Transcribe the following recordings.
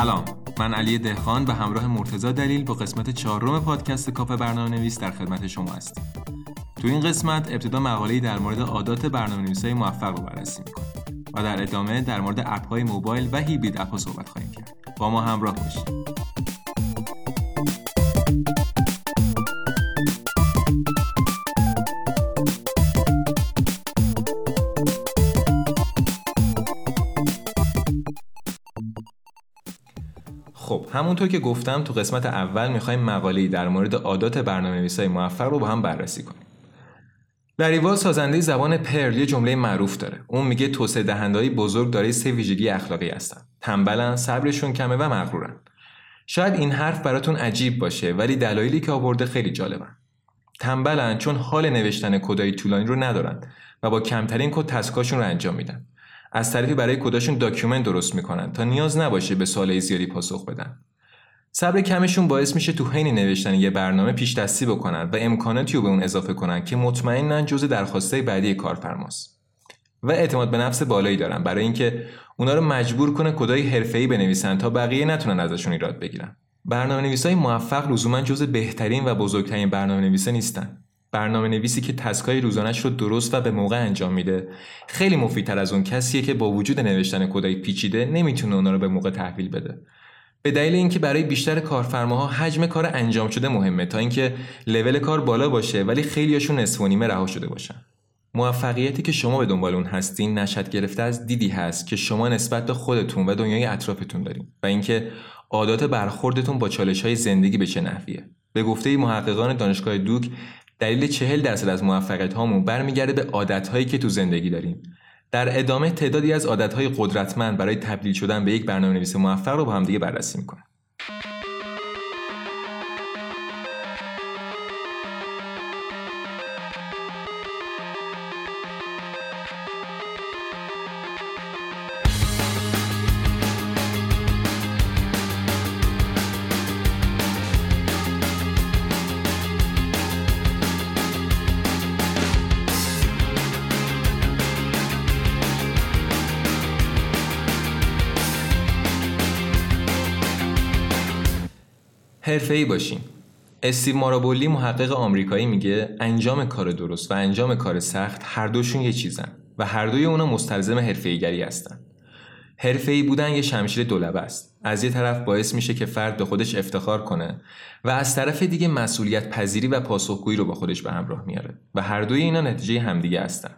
سلام. من علی دهخان به همراه مرتزا دلیل با قسمت چهارم پادکست کافه برنامه نویس در خدمت شما هستیم. تو این قسمت ابتدا مقاله‌ای در مورد عادات برنامه نویسای موفق رو بررسی می‌کنیم و در ادامه در مورد اپ‌های موبایل و هیبرید اپ‌ها صحبت خواهیم کرد. با ما همراه باشید. همونطور که گفتم تو قسمت اول می‌خوایم مقاله‌ای در مورد عادات برنامه نویسای موفق رو با هم بررسی کنیم. لریوال سازنده زبان پرل یه جمله معروف داره. اون میگه توسعه دهندهای بزرگ داره سه ویژگی اخلاقی هستن. تنبلن، صبرشون کمه و مغرورن. شاید این حرف براتون عجیب باشه ولی دلایلی که آورده خیلی جالبن. تنبلن چون حال نوشتن کدای طولانی رو ندارن و با کمترین کد تسکاشون رو انجام میدن. از طرفی برای کداشون document درست می‌کنن تا نیاز نباشه به سوالای زیادی پاسخ بدن. صبر کمشون باعث میشه تو حین نوشتن یه برنامه پیش دستی بکنن و امکاناتی رو به اون اضافه کنن که مطمئنا جزء درخواستای بعدی کارفرماست. و اعتماد به نفس بالایی دارن برای اینکه اونا رو مجبور کنه کدای حرفه‌ای بنویسن تا بقیه نتونن ازشون ایراد بگیرن. برنامه نویسای موفق لزوما جزء بهترین و بزرگترین برنامه نویسا نیستن. برنامه نویسی که task ای روزانش رو درست و به موقع انجام میده. خیلی مفیدتر از اون کسیه که با وجود نوشتن کدای پیچیده نمی‌تونه اونا رو به موقع تحویل بده. به دلیل اینکه برای بیشتر کارفرماها حجم کار انجام شده مهمه تا اینکه لول کار بالا باشه ولی خیلیاشون نصف و نیمه رها شده باشن. موفقیتی که شما به دنبال اون هستین نشد گرفته از دیدی هست که شما نسبت به خودتون و دنیای اطرافتون دارین و اینکه عادات برخوردتون با چالش های زندگی به چه نحویه. به گفته محققان دانشگاه دوک دلیل چهل درصد از موفقیت هامون برمیگرده به عادت هایی که تو زندگی داریم. در ادامه تعدادی از عادت های قدرتمند برای تبدیل شدن به یک برنامه نویس موفق رو با هم دیگه بررسی می‌کنیم. ای باشیم استیو مارابولی محقق آمریکایی میگه انجام کار درست و انجام کار سخت هر دوشون یه چیزن و هر دوی اونا مستلزم حرفه‌ایگری هستن. حرفه‌ای بودن یه شمشیر دولبه است. از یه طرف باعث میشه که فرد به خودش افتخار کنه و از طرف دیگه مسئولیت پذیری و پاسخگویی رو با خودش به همراه میاره و هر دوی اینا نتیجه همدیگه هستن.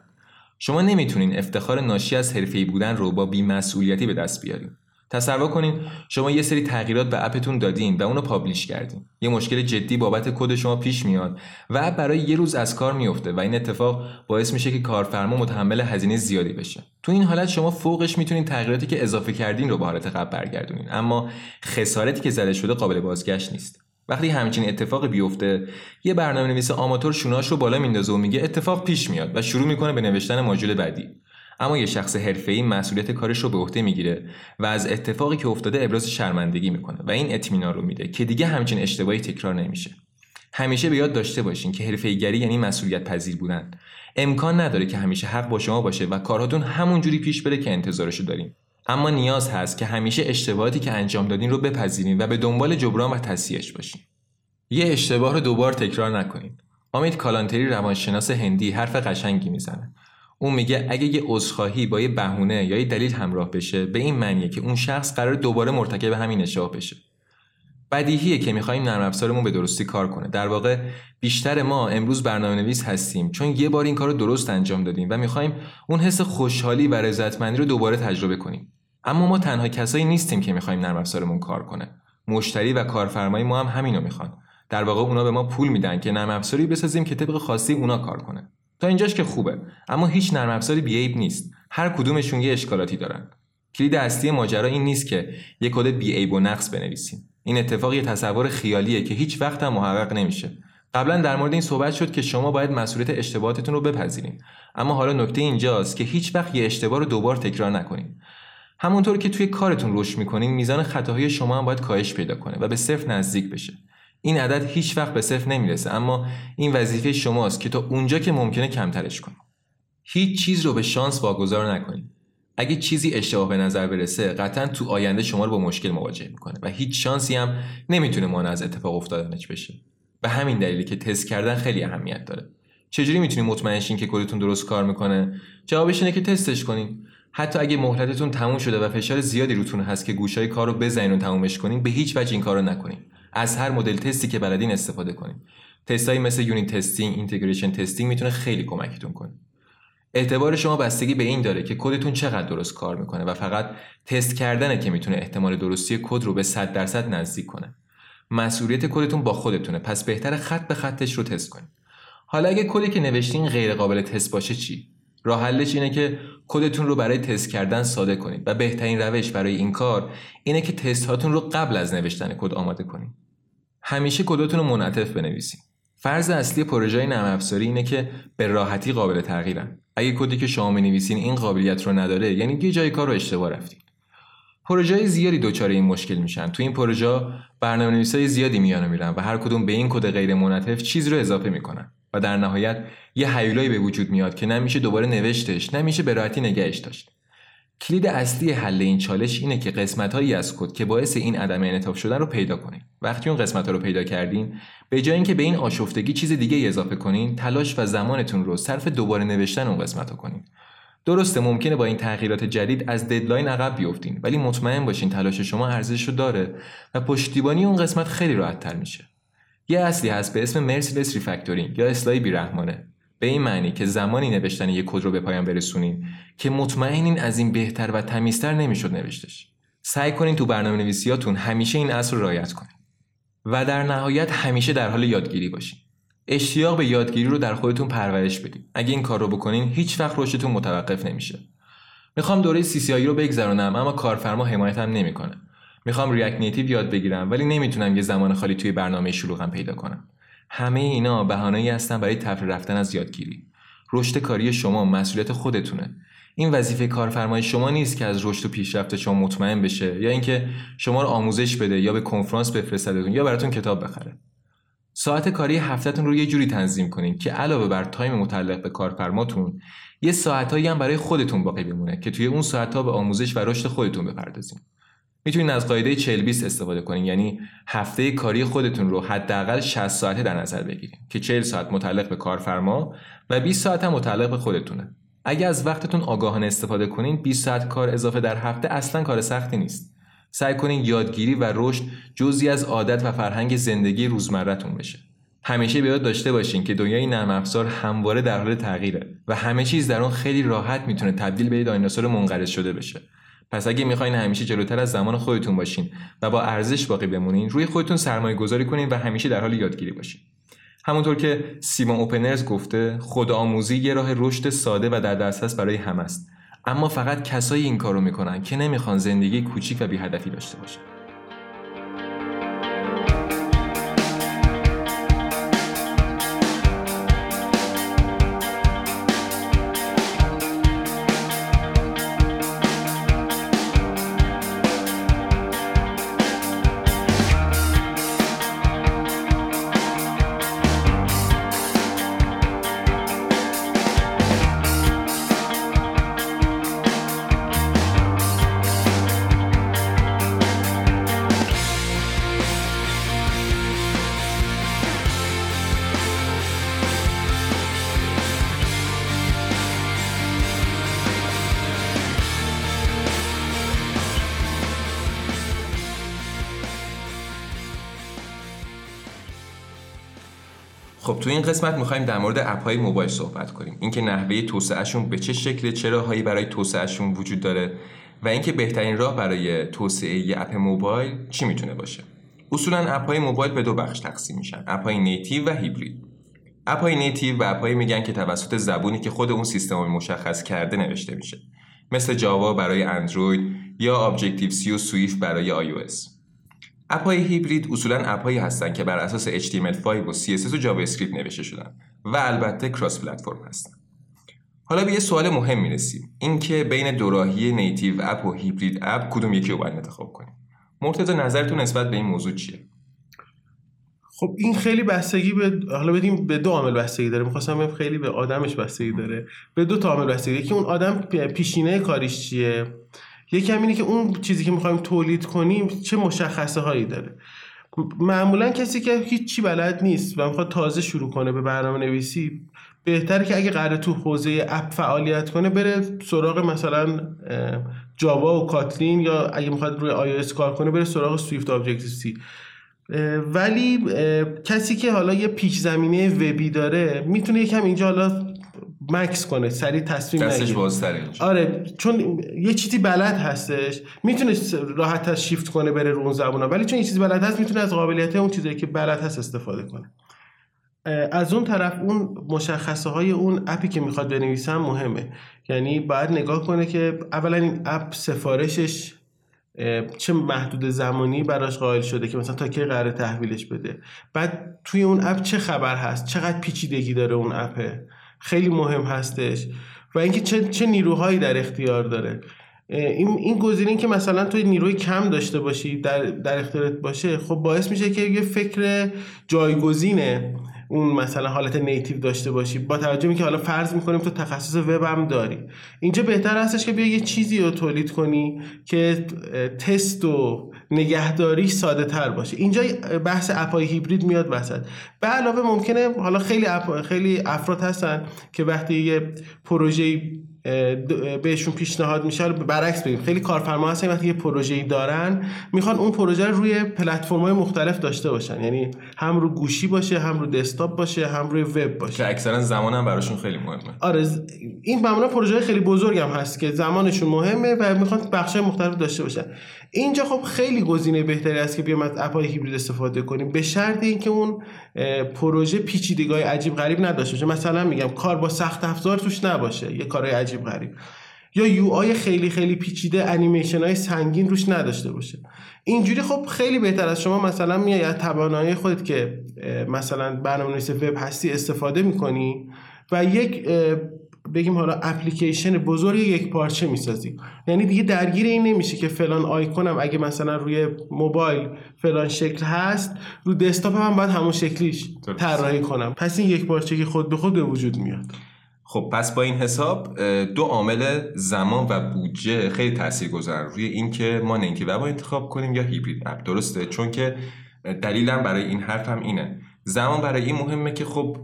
شما نمی‌تونین افتخار ناشی از حرفه‌ای بودن رو با بی‌مسئولیتی به دست بیارین. تصور کنین شما یه سری تغییرات به اپتون دادین و اونو پابلیش کردین. یه مشکل جدی بابت کد شما پیش میاد و اپ برای یه روز از کار میفته و این اتفاق باعث میشه که کارفرما متحمل هزینه زیادی بشه. تو این حالت شما فوقش می‌تونین تغییراتی که اضافه کردین رو به حالت قبل برگردونین. اما خسارتی که زده شده قابل بازگشت نیست. وقتی همچین اتفاقی بیفته یه برنامه نویس آماتور شوناش رو بالا میندازه و میگه اتفاق پیش میاد و شروع می‌کنه به نوشتن ماژول بعدی. اما یه شخص حرفه‌ای مسئولیت کارش رو به عهده می‌گیره و از اتفاقی که افتاده ابراز شرمندگی می‌کنه و این اطمینان رو میده که دیگه همچین اشتباهی تکرار نمیشه. همیشه به یاد داشته باشین که حرفه‌ایگری یعنی مسئولیت پذیر بودن. امکان نداره که همیشه حق با شما باشه و کارهاتون همون جوری پیش بره که انتظارشو دارین. اما نیاز هست که همیشه اشتباهاتی که انجام دادین رو بپذیرین و به دنبال جبران و تصحیحش باشین. یه اشتباه رو دوبار تکرار نکنین. امید کالانتری روانشناس هندی حرف قشنگی می‌زنه. اون میگه اگه یه عذرخواهی با یه بهونه یا یه دلیل همراه بشه به این معنیه که اون شخص قرار دوباره مرتکب همین اشتباه بشه. بدیهیه که می‌خوایم نرم افزارمون به درستی کار کنه. در واقع بیشتر ما امروز برنامه نویس هستیم چون یه بار این کار رو درست انجام دادیم و می‌خوایم اون حس خوشحالی و رضایتمندی رو دوباره تجربه کنیم. اما ما تنها کسایی نیستیم که می‌خوایم نرم افزارمون کار کنه. مشتری و کارفرمای ما هم همینو می‌خوان. در واقع اونا به ما پول میدن که نرم افزاری بسازیم که طبق خاصی اونا کار کنه. تا اینجاش که خوبه. اما هیچ نرم افزاری بیعیب نیست. هر کدومشون یه اشکالاتی دارن. کلید اصلی ماجرا این نیست که یه کد بیعیب و نقص بنویسیم. این اتفاق یه تصور خیالیه که هیچ وقت هم محقق نمیشه. قبلا در مورد این صحبت شد که شما باید مسئولیت اشتباهاتتون رو بپذیرین اما حالا نکته اینجاست که هیچ وقت یه اشتباه رو دوبار تکرار نکنین همونطور که توی کارتون رشد می‌کنین میزان خطاهای شما هم باید کاهش پیدا کنه و به صفر نزدیک بشه. این عدد هیچ وقت به صفر نمی‌رسه اما این وظیفه شماست که تا اونجا که ممکنه کمترش کنید. هیچ چیز رو به شانس واگذار نکنید. اگه چیزی اشتباه به نظر برسه قطعا تو آینده شما رو با مشکل مواجه می‌کنه و هیچ شانسی هم نمی‌تونه مانع از اتفاق افتادنش بشه. به همین دلیلی که تست کردن خیلی اهمیت داره. چجوری می‌تونید مطمئن شین که کدتون درست کار می‌کنه؟ جوابش اینه که تستش کنین. حتی اگه مهلتتون تموم شده و فشار زیادی روتون هست که گوشای کار رو بزنین و تمومش کنین به هیچ وجه این کار نکنین. از هر مدل تستی که بلدین استفاده کنین. تستایی مثل unit testing integration testing می‌تونه خیلی کمکتون کنه. اعتبار شما بستگی به این داره که کدتون چقدر درست کار می‌کنه و فقط تست کردنه که می‌تونه احتمال درستی کد رو به 100 درصد نزدیک کنه. مسئولیت کدتون با خودتونه پس بهتره خط به خطش رو تست کنید حالا اگه کدی که نوشتین غیر قابل تست باشه چی؟ راه حلش اینه که کدتون رو برای تست کردن ساده کنید و بهترین روش برای این کار اینه که تست هاتون رو قبل از نوشتن کد آماده کنید همیشه کدتون رو منعطف بنویسید فرض اصلی پروژه نرم افزاری اینه که به راحتی قابل تغییرن. اگه کدی که شما می‌نویسین این قابلیت رو نداره یعنی یه جای کار رو اشتباه رفتین. پروژه زیادی دچار این مشکل میشن. تو این پروژه برنامه زیادی میان میرن و هر کدوم به این کد غیر منعطف چیز رو اضافه می‌کنن و در نهایت یه هیولایی به وجود میاد که نمیشه دوباره نوشتش نمیشه به راحتی نگهش داشت. کلید اصلی حل این چالش اینه که قسمت هایی از کد که باعث این عدم انعطاف شدن رو پیدا کنین. وقتی اون قسمت ها رو پیدا کردین به جای اینکه به این آشفتگی چیز دیگه اضافه کنین تلاش و زمانتون رو صرف دوباره نوشتن اون قسمت ها کنین. درسته ممکنه با این تغییرات جدید از deadline عقب بیفتین ولی مطمئن باشین تلاش شما ارزش رو داره و پشتیبانی اون قسمت خیلی راحت تر میشه. یه اصلی هست به اسم merciless refactoring یا اصلاح بیرحمانه. به این معنی که زمانی نوشتن یک کد رو به پایان برسونین که مطمئنین از این بهتر و تمیزتر نمی‌شد نوشتش. سعی کنین تو برنامه نویسیاتون همیشه این اصل رو رعایت کنین و در نهایت همیشه در حال یادگیری باشین. اشتیاق به یادگیری رو در خودتون پرورش بدین. اگه این کار رو بکنین هیچ وقت رشدتون متوقف نمیشه. می‌خوام دوره C رو بگذرونم اما کارفرما حمایتم نمی‌کنه. می‌خوام React Native یاد بگیرم ولی نمی‌تونم یه زمان خالی توی برنامه شلوغم پیدا کنم. همه اینا بهانه‌ای هستن برای طفره رفتن از یادگیری. رشد کاری شما مسئولیت خودتونه. این وظیفه کارفرمای شما نیست که از رشد و پیشرفت شما مطمئن بشه یا اینکه شما رو آموزش بده یا به کنفرانس بفرستدتون یا براتون کتاب بخره. ساعت کاری هفتهتون رو یه جوری تنظیم کنید که علاوه بر time متعلق به کارفرماتون یه ساعتهایی هم برای خودتون باقی بمونه که توی اون ساعتها به آموزش و رشد خودتون بپردازین. می‌تونید از قاعده 40 20 استفاده کنین. یعنی هفته کاری خودتون رو حداقل 60 ساعته در نظر بگیرید که 40 ساعت متعلق به کارفرما و 20 ساعت هم متعلق به خودتونه. اگه از وقتتون آگاهانه استفاده کنین 20 ساعت کار اضافه در هفته اصلا کار سختی نیست. سعی کنین یادگیری و رشد جزی از عادت و فرهنگ زندگی روزمرهتون بشه. همیشه به یاد داشته باشین که دنیای نرم افزار همواره در حال تغییره و همه چیز در اون خیلی راحت می‌تونه تبدیل به دایناسور منقرض شده بشه. پس اگه می‌خواین همیشه جلوتر از زمان خودتون باشین و با ارزش باقی بمونین روی خودتون سرمایه گذاری کنین و همیشه در حال یادگیری باشین. همونطور که سیمون اوپنرز گفته خودآموزی یه راه رشد ساده و در دسترس برای همه است. اما فقط کسایی این کارو می‌کنن که نمی‌خوان زندگی کوچیک و بی هدفی داشته باشن. قسمت می‌خوایم در مورد app های موبایل صحبت کنیم. اینکه نحوه توسعهشون به چه شکل چه راههایی برای توسعهشون وجود داره و اینکه بهترین راه برای توسعه app موبایل چی می‌تونه باشه. اصولا app های موبایل به دو بخش تقسیم میشن app های native و hybrid. app های native و app میگن که توسط زبونی که خود اون سیستم مشخص کرده نوشته میشه. مثل Java برای اندروید یا Objective-C و Swift برای iOS. app های hybrid اصولا app هایی هستند که بر اساس HTML5 و CSS و JavaScript نوشته شدن و البته cross platform هستن. حالا به یه سوال مهم می‌رسیم. اینکه بین دوراهی native app و hybrid app کدوم یکی رو باید انتخاب کنیم؟ مرتضی نظرتون نسبت به این موضوع چیه؟ خب این خیلی بستگی به حالا بدیم به دو عامل بستگی داره. می‌خواستم خیلی به آدمش بستگی داره. به دو تا عامل بستگی یکی اون آدم پیشینه کاریش چیه؟ یکی هم اینه که اون چیزی که می‌خوایم تولید کنیم چه مشخصه هایی داره. معمولا کسی که هیچی بلد نیست و می‌خواد تازه شروع کنه به برنامه نویسی بهتره که اگه قراره تو حوزه app فعالیت کنه بره سراغ مثلا Java و Kotlin یا اگه می‌خواد روی آی کار کنه بره سراغ Swift Objective-C. ولی کسی که حالا یه پیش زمینه وبی داره می‌تونه یکم اینجا حالا مکس کنه سریع تصمیم نگیره. آره چون یه چیزی بلد هستش می‌تونه راحت از شیفت کنه بره رو اون زبونا ولی چون یه چیزی بلد هست می‌تونه از قابلیت اون چیزی که بلد هست استفاده کنه. از اون طرف اون مشخصه های اون اپی که می‌خواد بنویسم مهمه. یعنی باید نگاه کنه که اولا این اپ سفارشش چه محدود زمانی براش قائل شده که مثلا تا کی قرار تحویلش بده. بعد توی اون اپ چه خبر هست؟ چقدر پیچیدگی داره اون اپه خیلی مهم هستش و اینکه چه, چه نیروهایی در اختیار داره. این این گزینه که مثلا توی نیروی کم داشته باشی در در اختیارت باشه خب باعث میشه که یه فکر جایگزینه اون مثلا حالت نیتیو داشته باشی. با توجه به که حالا فرض می‌کنیم تو تخصص وب هم داری. اینجا بهتر هستش که بیا یه چیزی رو تولید کنی که تست و نگهداری ساده تر باشه. اینجا بحث اپای هیبرید میاد وسط به علاوه ممکنه حالا خیلی خیلی افراد هستن که وقتی یه پروژه بهشون پیشنهاد میشه برعکس بگیم. خیلی کارفرما هستن وقتی یه پروژه‌ای دارن می‌خوان اون پروژه رو روی پلتفرم‌های مختلف داشته باشن. یعنی هم رو گوشی باشه هم رو دسکتاپ باشه هم روی وب باشه. که اکثرا زمان هم براشون خیلی مهمه. آره این معمولا پروژه خیلی بزرگ هم هست که زمانشون مهمه و می‌خوان بخش‌های مختلف داشته باشن. اینجا خب خیلی گزینه بهتری است که بیام از اپ‌های هیبرید استفاده کنیم. به شرط اینکه اون پروژه پیچیدگی‌های عجیب غریب نداشته باشه. مثلا میگم کار با سخت افزار توش نباشه. یه کارهای عجیب غریب. یا یو آی خیلی خیلی پیچیده انیمیشن های سنگین روش نداشته باشه. اینجوری خب خیلی بهتر از شما مثلا میای از توانایی خودت که مثلا برنامه نویس وب هستی استفاده می‌کنی و یک بگیم حالا اپلیکیشن بزرگ یک پارچه می‌سازی. یعنی دیگه درگیر این نمیشه که فلان آیکونم اگه مثلا روی موبایل فلان شکل هست رو دسکتاپ هم باید همون شکلیش طراحی کنم. پس این یک پارچه که خود به خود به وجود میاد. خب پس با این حساب دو عامل زمان و بودجه خیلی تاثیر گذارن روی اینکه ما نیتیو وب انتخاب کنیم یا هیبرید اپ. درسته؟ چون که دلیلم برای این حرف هم اینه. زمان برای این مهمه که خب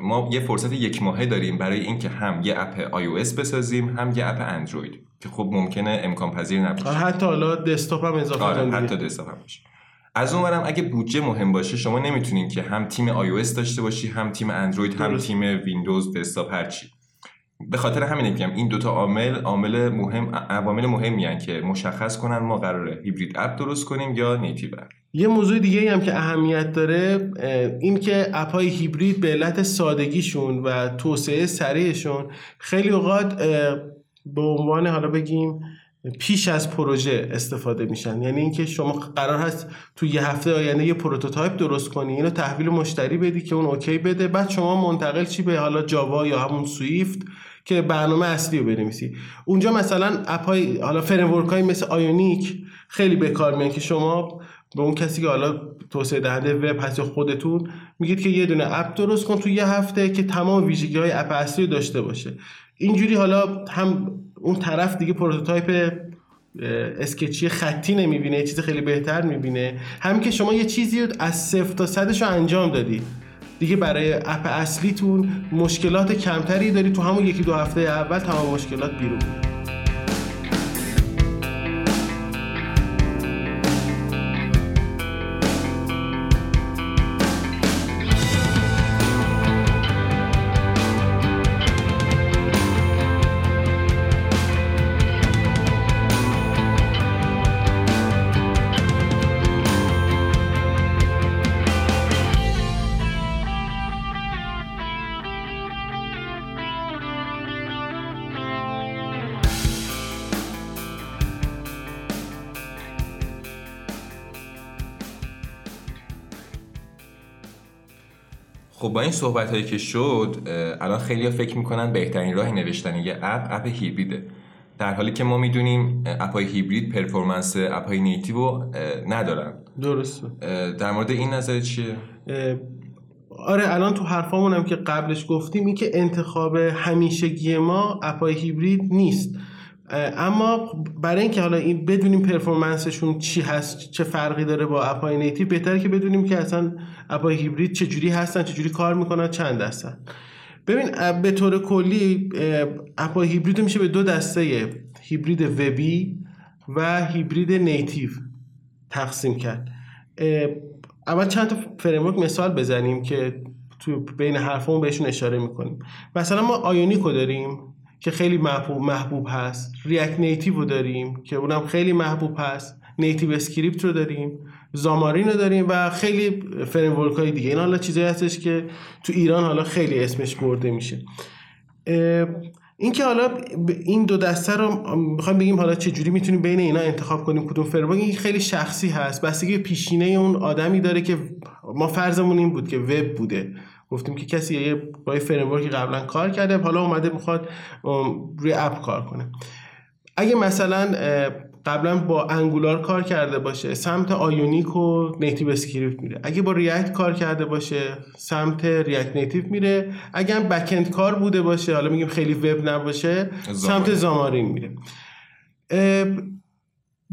ما یه فرصت یک ماهه داریم برای اینکه هم یه app iOS بسازیم هم یه app اندروید که خب ممکنه امکان پذیر نباشه. حتی حالا دسکتاپ هم اضافه آره حتی دسکتاپ هم باشه. از اونورم اگه بودجه مهم باشه شما نمی‌تونین که هم تیم iOS داشته باشی هم تیم اندروید هم تیم ویندوز دسکتاپ هر چی. به خاطر همینه میگم این دوتا عامل عامل مهم عوامل مهمی که مشخص کنن ما قراره hybrid app درست کنیم یا native یه موضوع دیگه هم که اهمیت داره این که app های هیبرید به علت سادگیشون و توسعه سریعشون خیلی اوقات به عنوان حالا بگیم پیش از پروژه استفاده میشن. یعنی اینکه شما قرار هست تو یه هفته آینده یه prototype درست کنی اینو تحویل مشتری بدی که اون okay بده بعد شما منتقل شی به حالا Java یا همون Swift که برنامه اصلی رو بنویسی. اونجا مثلا app ای حالا فریم های مثل Ionic خیلی به کار میان که شما به اون کسی که حالا توسعه دهنده وب هست یا خودتون میگید که یه دونه app درست کن تو یه هفته که تمام ویژگی های app اصلی داشته باشه. اینجوری حالا هم اون طرف دیگه prototype sketch ی خطی نمی‌بینه چیز خیلی بهتر می‌بینه. همین که شما یه چیزی رو از صفر تا صدش رو انجام دادی. دیگه برای app اصلیتون مشکلات کمتری داری تو همون یکی دو هفته اول تمام مشکلات بیرون. صحبت هایی که شد الان خیلی فکر می‌کنن بهترین راه نوشتن یه app app hybrid ه. در حالی که ما می‌دونیم app ای hybrid performance app ای native رو ندارن. درسته. در مورد این نظر چیه؟ آره الان تو حرفامون هم که قبلش گفتیم این که انتخاب همیشگی ما app ای hybrid نیست. اما برای اینکه حالا این بدونیم performance شون چی هست چه فرقی داره با app ای native بهتره که بدونیم که اصلا app ای hybrid چه جوری هستن چه جوری کار می‌کنن چند هستن ببین به طور کلی app ای hybrid میشه به دو دسته هیبرید وبی و hybrid native تقسیم کرد. اول چند تا framework مثال بزنیم که تو بین حرفمون بهشون اشاره می‌کنیم. مثلا ما Ionic و داریم. که خیلی محبوب محبوب هست. React Native رو داریم که اونم خیلی محبوب هست. NativeScript رو داریم. Xamarin رو داریم و خیلی framework های دیگه. این حالا چیزایی هستش که تو ایران حالا خیلی اسمش برده میشه. اینکه حالا این دو دسته رو می‌خوایم بگیم حالا چه جوری می‌تونیم بین اینا انتخاب کنیم کدوم framework این خیلی شخصی هست. بستگی پیشینه اون آدمی داره که ما فرضمون این بود که وب بوده. گفتیم که کسی یه با framework ی قبلا کار کرده حالا اومده می‌خواد روی app کار کنه. اگه مثلا قبلا با Angular کار کرده باشه سمت Ionic و NativeScript میره. اگه با React کار کرده باشه سمت React Native میره. اگه هم backend کار بوده باشه حالا میگیم خیلی وب نباشه سمت Xamarin میره.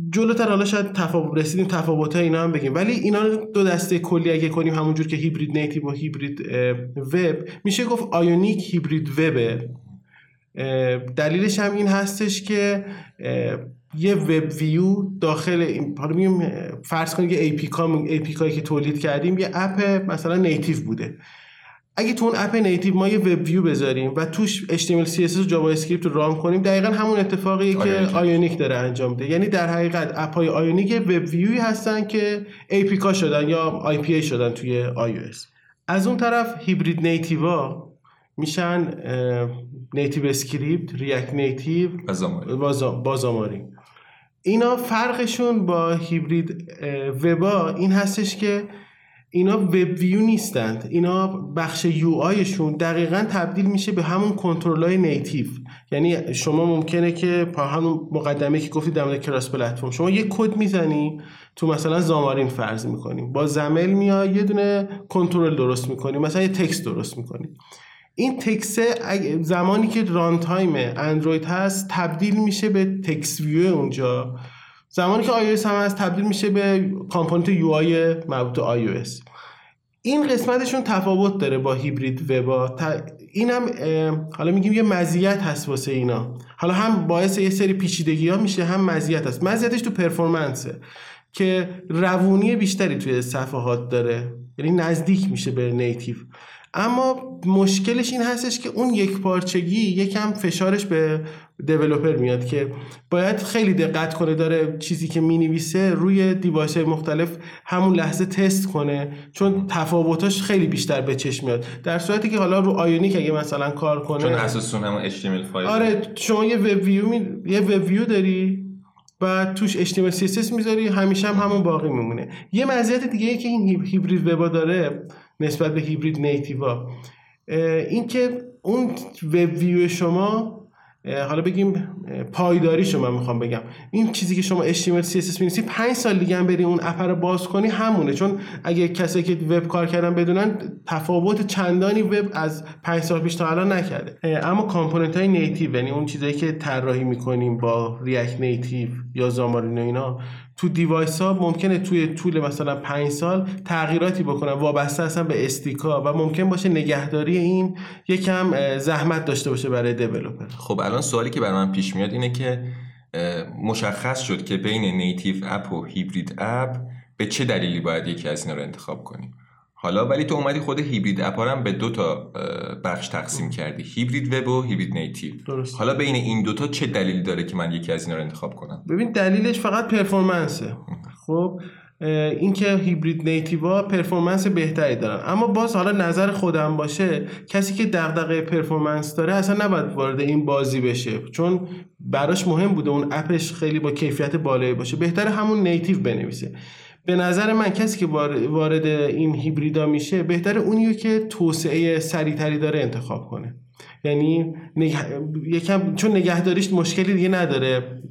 جلوتر حالا شاید تفاوت رسیدیم تفاوت اینا هم بگیم. ولی اینا دو دسته کلی اگه کنیم همونجور که hybrid native و hybrid web میشه گفت Ionic hybrid web ه دلیلش هم این هستش که یه web view داخل این حالا میگیم فرض کنید که APK که تولید کردیم یه app مثلا native بوده. اگه تو اون app native ما یه web view بذاریم و توش HTML CSS و JavaScript رو run کنیم دقیقا همون اتفاقی که Ionic داره انجام میده. یعنی در حقیقت app های Ionic web view ی هستن که APK شدن یا IPA شدن توی iOS از اون طرف hybrid native ا میشن NativeScript React Native یا Xamarin اینا فرقشون با hybrid web ا این هستش که اینا web view نیستند. اینا بخش UI شون دقیقا تبدیل میشه به همون کنترل های native. یعنی شما ممکنه که با همون مقدمه که گفتید در cross platform شما یه کد می‌زنی تو مثلا Xamarin فرض می‌کنیم با XAML میای یه دونه کنترل درست می‌کنی مثلا یه text درست می‌کنی. این تکس زمانی که runtime اندروید هست تبدیل میشه به تکس ویو اونجا. زمانی که iOS هم هست تبدیل میشه به component UI مربوط به iOS. این قسمتشون تفاوت داره با hybrid web ا این هم حالا میگیم یه مزیت هست واسه اینا. حالا هم باعث یه سری پیچیدگی ها میشه هم مزیت هست. مزیتش تو performance ه که روونی بیشتری توی صفحات داره. یعنی نزدیک میشه به native اما مشکلش این هستش که اون یک پارچگی یکم فشارش به developer میاد که باید خیلی دقت کنه داره چیزی که می نویسه روی device مختلف همون لحظه تست کنه چون تفاوتاش خیلی بیشتر به چشم میاد. در صورتی که حالا رو Ionic اگه مثلا کار کنه چون اساسشون همون HTML فایل. آره شما یه web view می... یه web view داری و توش HTML CSS می‌ذاری همیشه هم همون باقی میمونه. یه مزیت دیگه ای که این hybrid web ا داره نسبت به hybrid native ا. اینکه اون web view شما حالا بگیم پایداری شما می‌خوام بگم. این چیزی که شما HTML CSS می‌نویسی 5 سال دیگه هم بری اون app رو باز کنی همونه. چون اگه کسی که وب کار کردن بدونن تفاوت چندانی وب از 5 سال پیش تا الان نکرده. اما component های native یعنی اون چیزایی که طراحی می‌کنیم با React Native یا Xamarin و اینا تو device ها ممکنه توی طول مثلا 5 سال تغییراتی بکنن وابسته هستن به SDK ها و ممکن باشه نگهداری این یکم زحمت داشته باشه برای developer خب الان سوالی که برای من پیش میاد اینه که مشخص شد که بین native app و hybrid app به چه دلیلی باید یکی از اینا رو انتخاب کنیم؟ حالا ولی تو اومدی خود hybrid app هم به دو تا بخش تقسیم کردی. hybrid web و hybrid native. درست. حالا بین این دوتا چه دلیلی داره که من یکی از اینا رو انتخاب کنم؟ ببین دلیلش فقط performance ه. خب اینکه hybrid native ا performance بهتری دارن. اما باز حالا نظر خودم باشه کسی که دغدغه performance داره اصلا نباید وارد این بازی بشه. چون براش مهم بوده اون اپش خیلی با کیفیت بالایی باشه. بهتره همون native بنویسه. به نظر من کسی که وارد این هیبریدا میشه بهتر اونیو که توسعه سریعتری داره انتخاب کنه. یعنی یکم چون نگهداریش مشکلی دیگه نداره.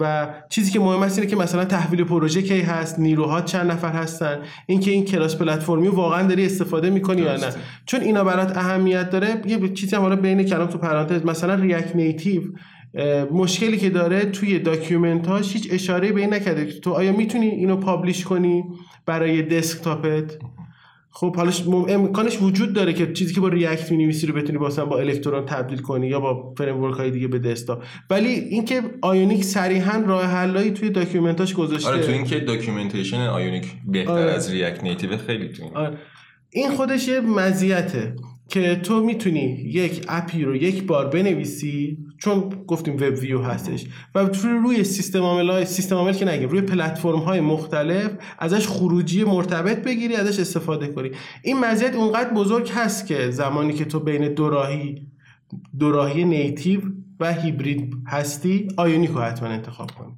و چیزی که مهم است اینه که مثلا تحویل پروژه کی هست نیروها چند نفر هستن اینکه این cross platform ی واقعا داری استفاده می‌کنی یا نه. چون اینا برات اهمیت داره یه چیزی هم بین کلام تو پرانتز مثلا React Native مشکلی که داره توی document اش هیچ اشاره به این نکرده. تو آیا می‌تونی اینو publish کنی برای desktop ت؟ خب حالا امکانش وجود داره که چیزی که با React می‌نویسی رو بتونی مثلا با الکترون تبدیل کنی یا با framework های دیگه به desktop. ولی اینکه Ionic صریحا راه حل هایی توی document اش گذاشته. آره تو اینکه documentation Ionic بهتر آره. از React Native خیلی تو این. آره. این خودش یه مزیته که تو می‌تونی یک اپی رو یک بار بنویسی چون گفتیم web view هستش و روی سیستم عامل سیستم عامل که نگیم روی پلتفرم های مختلف ازش خروجی مرتبط بگیری ازش استفاده کنی. این مزیت اونقدر بزرگ هست که زمانی که تو بین دوراهی دوراهی نیتیو و هیبرید هستی آیونیک رو حتما انتخاب کنی.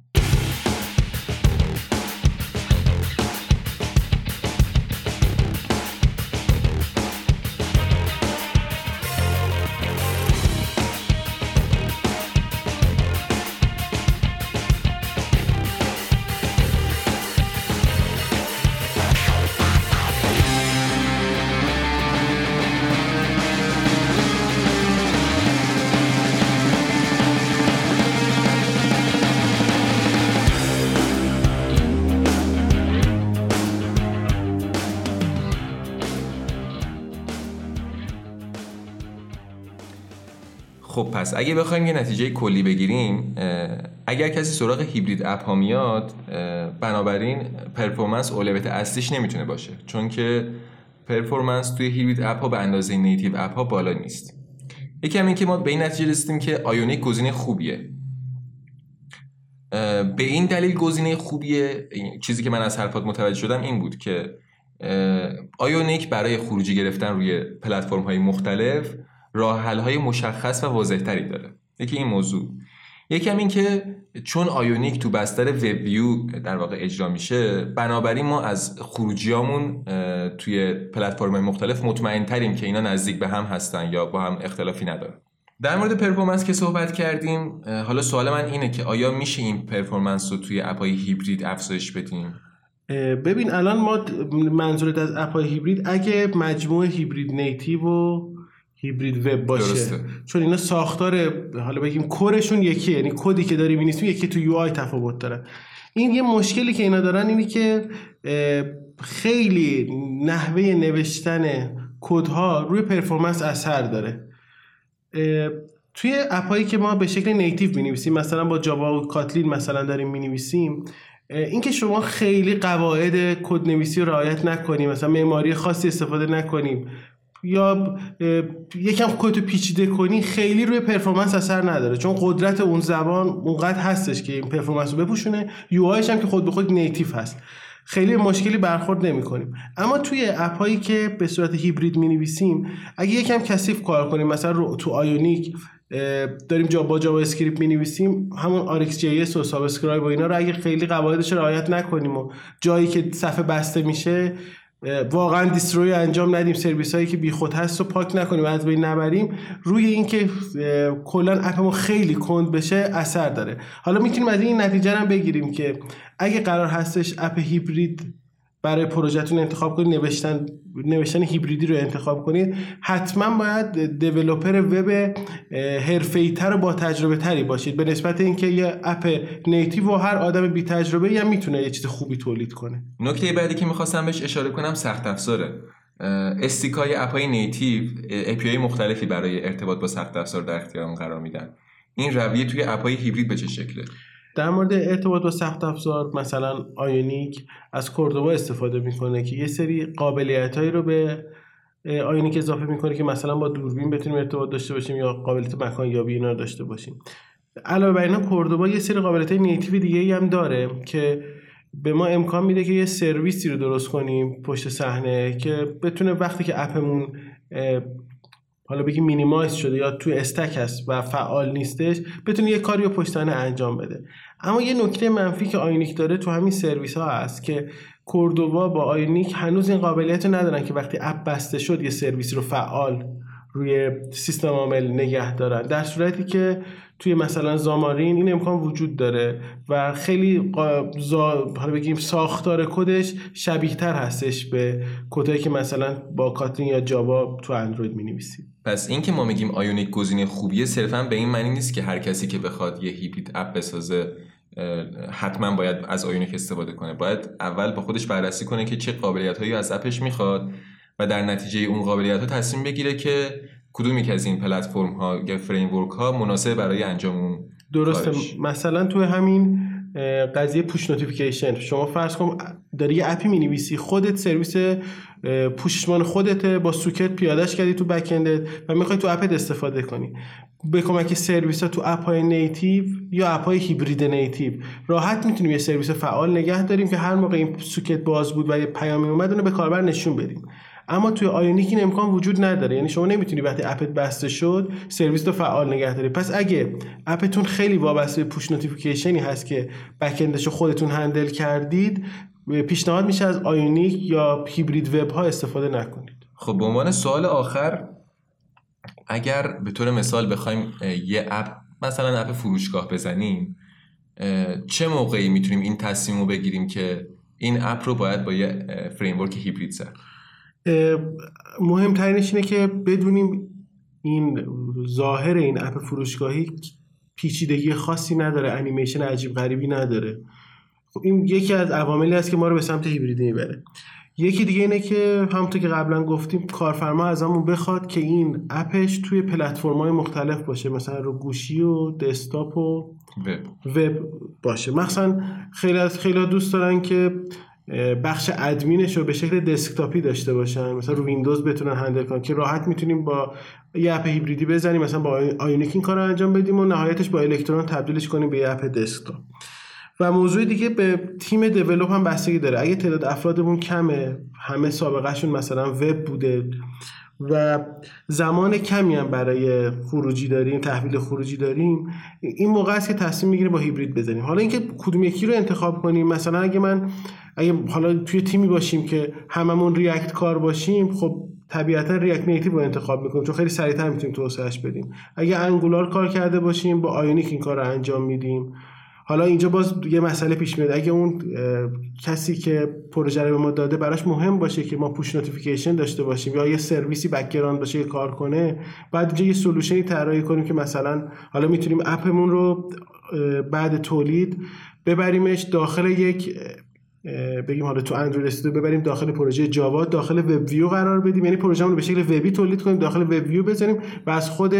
پس اگه بخوایم یه نتیجه کلی بگیریم اگر کسی سراغ hybrid app ها میاد بنابراین performance اولویت اصلیش نمی‌تونه باشه چون که performance توی hybrid app ها به اندازه native app ها بالا نیست. یکم این که ما به این نتیجه رسیدیم که Ionic گزینه خوبیه. به این دلیل گزینه خوبیه چیزی که من از حرفات متوجه شدم این بود که Ionic برای خروجی گرفتن روی پلتفرم های مختلف راه های مشخص و واضحتری داره. یکی این موضوع. یکم این که چون Ionic تو بستر web view در واقع اجرا میشه بنابراین ما از خروجیامون توی پلتفرم مختلف مطمئن تریم که اینا نزدیک به هم هستن یا با هم اختلافی ندارن. در مورد performance که صحبت کردیم حالا سوال من اینه که آیا میشه این performance رو توی اپای هیبرید افزایش بدیم؟ ببین الان ما منظورت از اپای هیبرید اگه مجموعه hybrid native و hybrid web باشه. درسته. چون اینا ساختار حالا بگیم core شون یکیه یعنی کدی که داری می‌نویسی یکی تو UI تفاوت داره. این یه مشکلی که اینا دارن اینه که خیلی نحوه نوشتن کدها روی performance اثر داره. توی اپایی که ما به شکل native می‌نویسیم مثلا با Java و Kotlin مثلا داریم می‌نویسیم اینکه شما خیلی قواعد کد نویسی رو رعایت نکنیم مثلا معماری خاصی استفاده نکنیم یا یکم خودتو پیچیده کنی خیلی روی performance اثر نداره. چون قدرت اون زبان اونقدر هستش که این performance رو بپوشونه. UI هم که خود به خود native هست. خیلی مشکلی برخورد نمی کنیم اما توی اپ هایی که به صورت هیبرید می نویسیم اگه یکم کثیف کار کنیم مثلا رو تو Ionic داریم جا با JavaScript می نویسیم همون RxJS و subscribe و اینا رو اگه خیلی قواعدش رعایت نکنیم و جایی که صفحه بسته میشه واقعا destroy انجام ندیم. سرویس هایی که بیخود هست و پاک نکنیم و از بین نبریم. روی اینکه کلا اپمون خیلی کند بشه اثر داره. حالا می‌تونیم از این نتیجه هم بگیریم که اگه قرار هستش اپ هیبرید برای پروژهتون انتخاب کنید نوشتن نوشتن هیبریدی رو انتخاب کنید. حتما باید developer وب حرفه‌ای‌تر و با تجربه تری باشید. به نسبت اینکه یه اپ native و هر آدم بی تجربه هم می‌تونه یه چیز خوبی تولید کنه. نکته بعدی که می‌خواستم بهش اشاره کنم سخت افزاره. SDK های اپای native API های مختلفی برای ارتباط با سخت افزار در اختیار قرار میدن. این رویه توی اپای هیبرید به چه شکله؟ در مورد ارتباط با سخت افزار مثلا Ionic از Cordova استفاده می‌کنه که یه سری قابلیت هایی رو به Ionic اضافه می‌کنه که مثلا با دوربین بتونیم ارتباط داشته باشیم یا قابلیت مکان یابی اینا داشته باشیم. علاوه بر اینا Cordova یه سری قابلیت native دیگه هم داره که به ما امکان میده که یه سرویسی رو درست کنیم پشت صحنه که بتونه وقتی که اپمون حالا بگی minimize شده یا توی stack هست و فعال نیستش بتونه یه کاری رو پشت صحنه انجام بده. اما یه نکته منفی که Ionic داره تو همین سرویس ها هست که Cordova با Ionic هنوز این قابلیت رو ندارن که وقتی اپ بسته شد یه سرویس رو فعال روی سیستم عامل نگه دارن. در صورتی که توی مثلا Xamarin این امکان وجود داره و خیلی زا... حالا بگیم ساختار کدش شبیه تر هستش به کدایی که مثلا با Kotlin یا Java تو اندروید می نویسیم پس این که ما میگیم Ionic گزینه خوبیه صرفا به این معنی نیست که هر کسی که بخواد یه hybrid app بسازه حتما باید از Ionic استفاده کنه. باید اول با خودش بررسی کنه که چه قابلیت هایی از اپش می‌خواد و در نتیجه اون قابلیت ها تصمیم بگیره که کدومی که از این پلتفرم ها یا framework ها مناسب برای انجام اون درسته. مثلا تو همین قضیه push notification شما فرض کن داری یه اپی می‌نویسی خودت سرویس push مال خودته با socket پیادش کردی تو back و می‌خوای تو اپت استفاده کنی. به کمک سرویس ها تو اپ های native یا اپ های hybrid native. راحت می‌تونیم یه سرویس فعال نگه داریم که هر موقع این socket باز بود و یه پیامی اومد اونو به کاربر نشون بدیم. اما توی Ionic این امکان وجود نداره. یعنی شما نمی‌تونی وقتی اپت بسته شد سرویس رو فعال نگه داری. پس اگه اپتون خیلی وابسته به push notification ی هست که back خودتون handle کردید پیشنهاد میشه از Ionic یا hybrid web ها استفاده نکنید. خب به عنوان سوال آخر اگر به طور مثال بخوایم یه اپ مثلا اپ فروشگاه بزنیم چه موقعی می‌تونیم این تصمیم رو بگیریم که این اپ رو باید با یه framework hybrid زد؟ مهمترینش اینه که بدونیم این ظاهر این اپ فروشگاهی پیچیدگی خاصی نداره انیمیشن عجیب غریبی نداره. خب این یکی از عواملی است که ما رو به سمت هیبریدی می‌بره. یکی دیگه اینه که همونطور که قبلا گفتیم کارفرما ازمون بخواد که این اپش توی پلتفرم‌های مختلف باشه مثلا رو گوشی و دسکتاپ و وب. وب باشه. مثلا خیلی از خیلی دوست دارن که بخش ادمینش رو به شکل دسکتاپی داشته باشن. مثلا رو ویندوز بتونن handle کنن که راحت می‌تونیم با یه اپ هیبریدی بزنیم مثلا با Ionic این کار رو انجام بدیم و نهایتش با الکترون تبدیلش کنیم به یه اپ دسکتاپ. و موضوع دیگه به تیم develop هم بستگی داره. اگه تعداد افرادمون کمه همه سابقهشون مثلا وب بوده و زمان کمی هم برای خروجی داریم تحویل خروجی داریم این موقع است که تصمیم می‌گیریم با هیبرید بزنیم. حالا اینکه کدوم یکی رو انتخاب کنیم مثلا اگه من اگه حالا توی تیمی باشیم که هممون React کار باشیم خب طبیعتا React Native رو انتخاب می‌کنیم چون خیلی سریعتر می‌تونیم توسعهش بدیم. اگه Angular کار کرده باشیم با Ionic این کار رو انجام میدیم. حالا اینجا باز یه مسئله پیش میاد. اگه اون کسی که پروژه رو به ما داده براش مهم باشه که ما push notification داشته باشیم یا یه سرویسی background باشه که کار کنه بعد اینجا یه solution ی طراحی کنیم که مثلا حالا می‌تونیم اپمون رو بعد تولید ببریمش داخل یک بگیم حالا تو Android Studio ببریم داخل پروژه Java داخل web view قرار بدیم. یعنی پروژه رو به شکل وبی تولید کنیم داخل web view بزنیم و از خود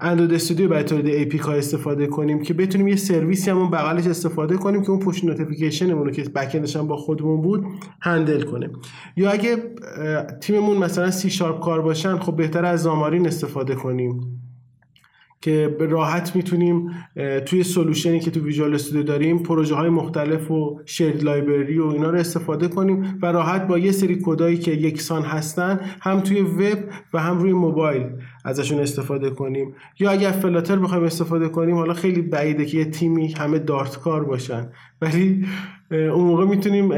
Android Studio برای تولید APK استفاده کنیم که بتونیم یه سرویسی همون بغلش استفاده کنیم که اون push notification مون رو که back هم با خودمون بود handle کنیم. یا اگه تیممون مثلا C Sharp کار باشن خب بهتر از Xamarin استفاده کنیم. که به راحت می‌تونیم توی solution ی که تو Visual Studio داریم پروژه های مختلف و shared library و اینا رو استفاده کنیم و راحت با یه سری کدایی که یکسان هستن هم توی وب و هم روی موبایل ازشون استفاده کنیم. یا اگر فلاتر بخوایم استفاده کنیم حالا خیلی بعیده که یه تیمی همه دارت کار باشن. ولی اون موقع می‌تونیم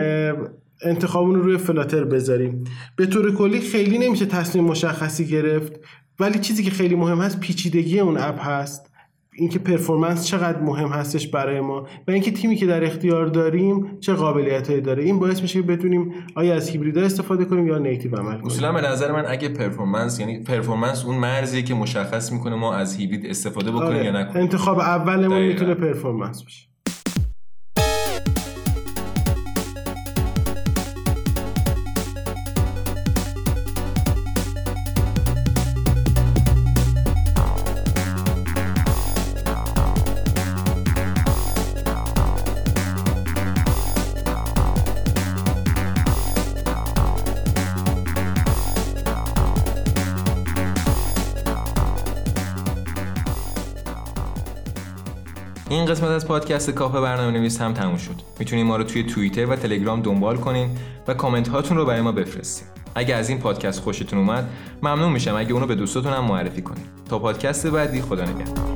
انتخابون رو روی فلاتر بذاریم. به طور کلی خیلی نمیشه تصمیم مشخصی گرفت. ولی چیزی که خیلی مهم هست پیچیدگی اون اپ هست. اینکه پرفورمنس چقدر مهم هستش برای ما و اینکه تیمی که در اختیار داریم چه قابلیتایی داره. این باعث میشه که بدونیم آیا از هیبرید استفاده کنیم یا نیتیو عمل کنیم. اصولا به نظر من اگه performance یعنی performance اون مرزی که مشخص می‌کنه ما از هیبرید استفاده بکنیم آره. یا نکنیم. انتخاب اولمون می‌تونه performance باشه قسمت از پادکست کافه برنامه نویس هم تموم شد. می‌تونید ما رو توی توییتر و تلگرام دنبال کنین و کامنت هاتون رو برای ما بفرستید اگه از این پادکست خوشتون اومد ممنون میشم اگه اونو به دوستاتون هم معرفی کنید تا پادکست بعدی خدا نگهدار.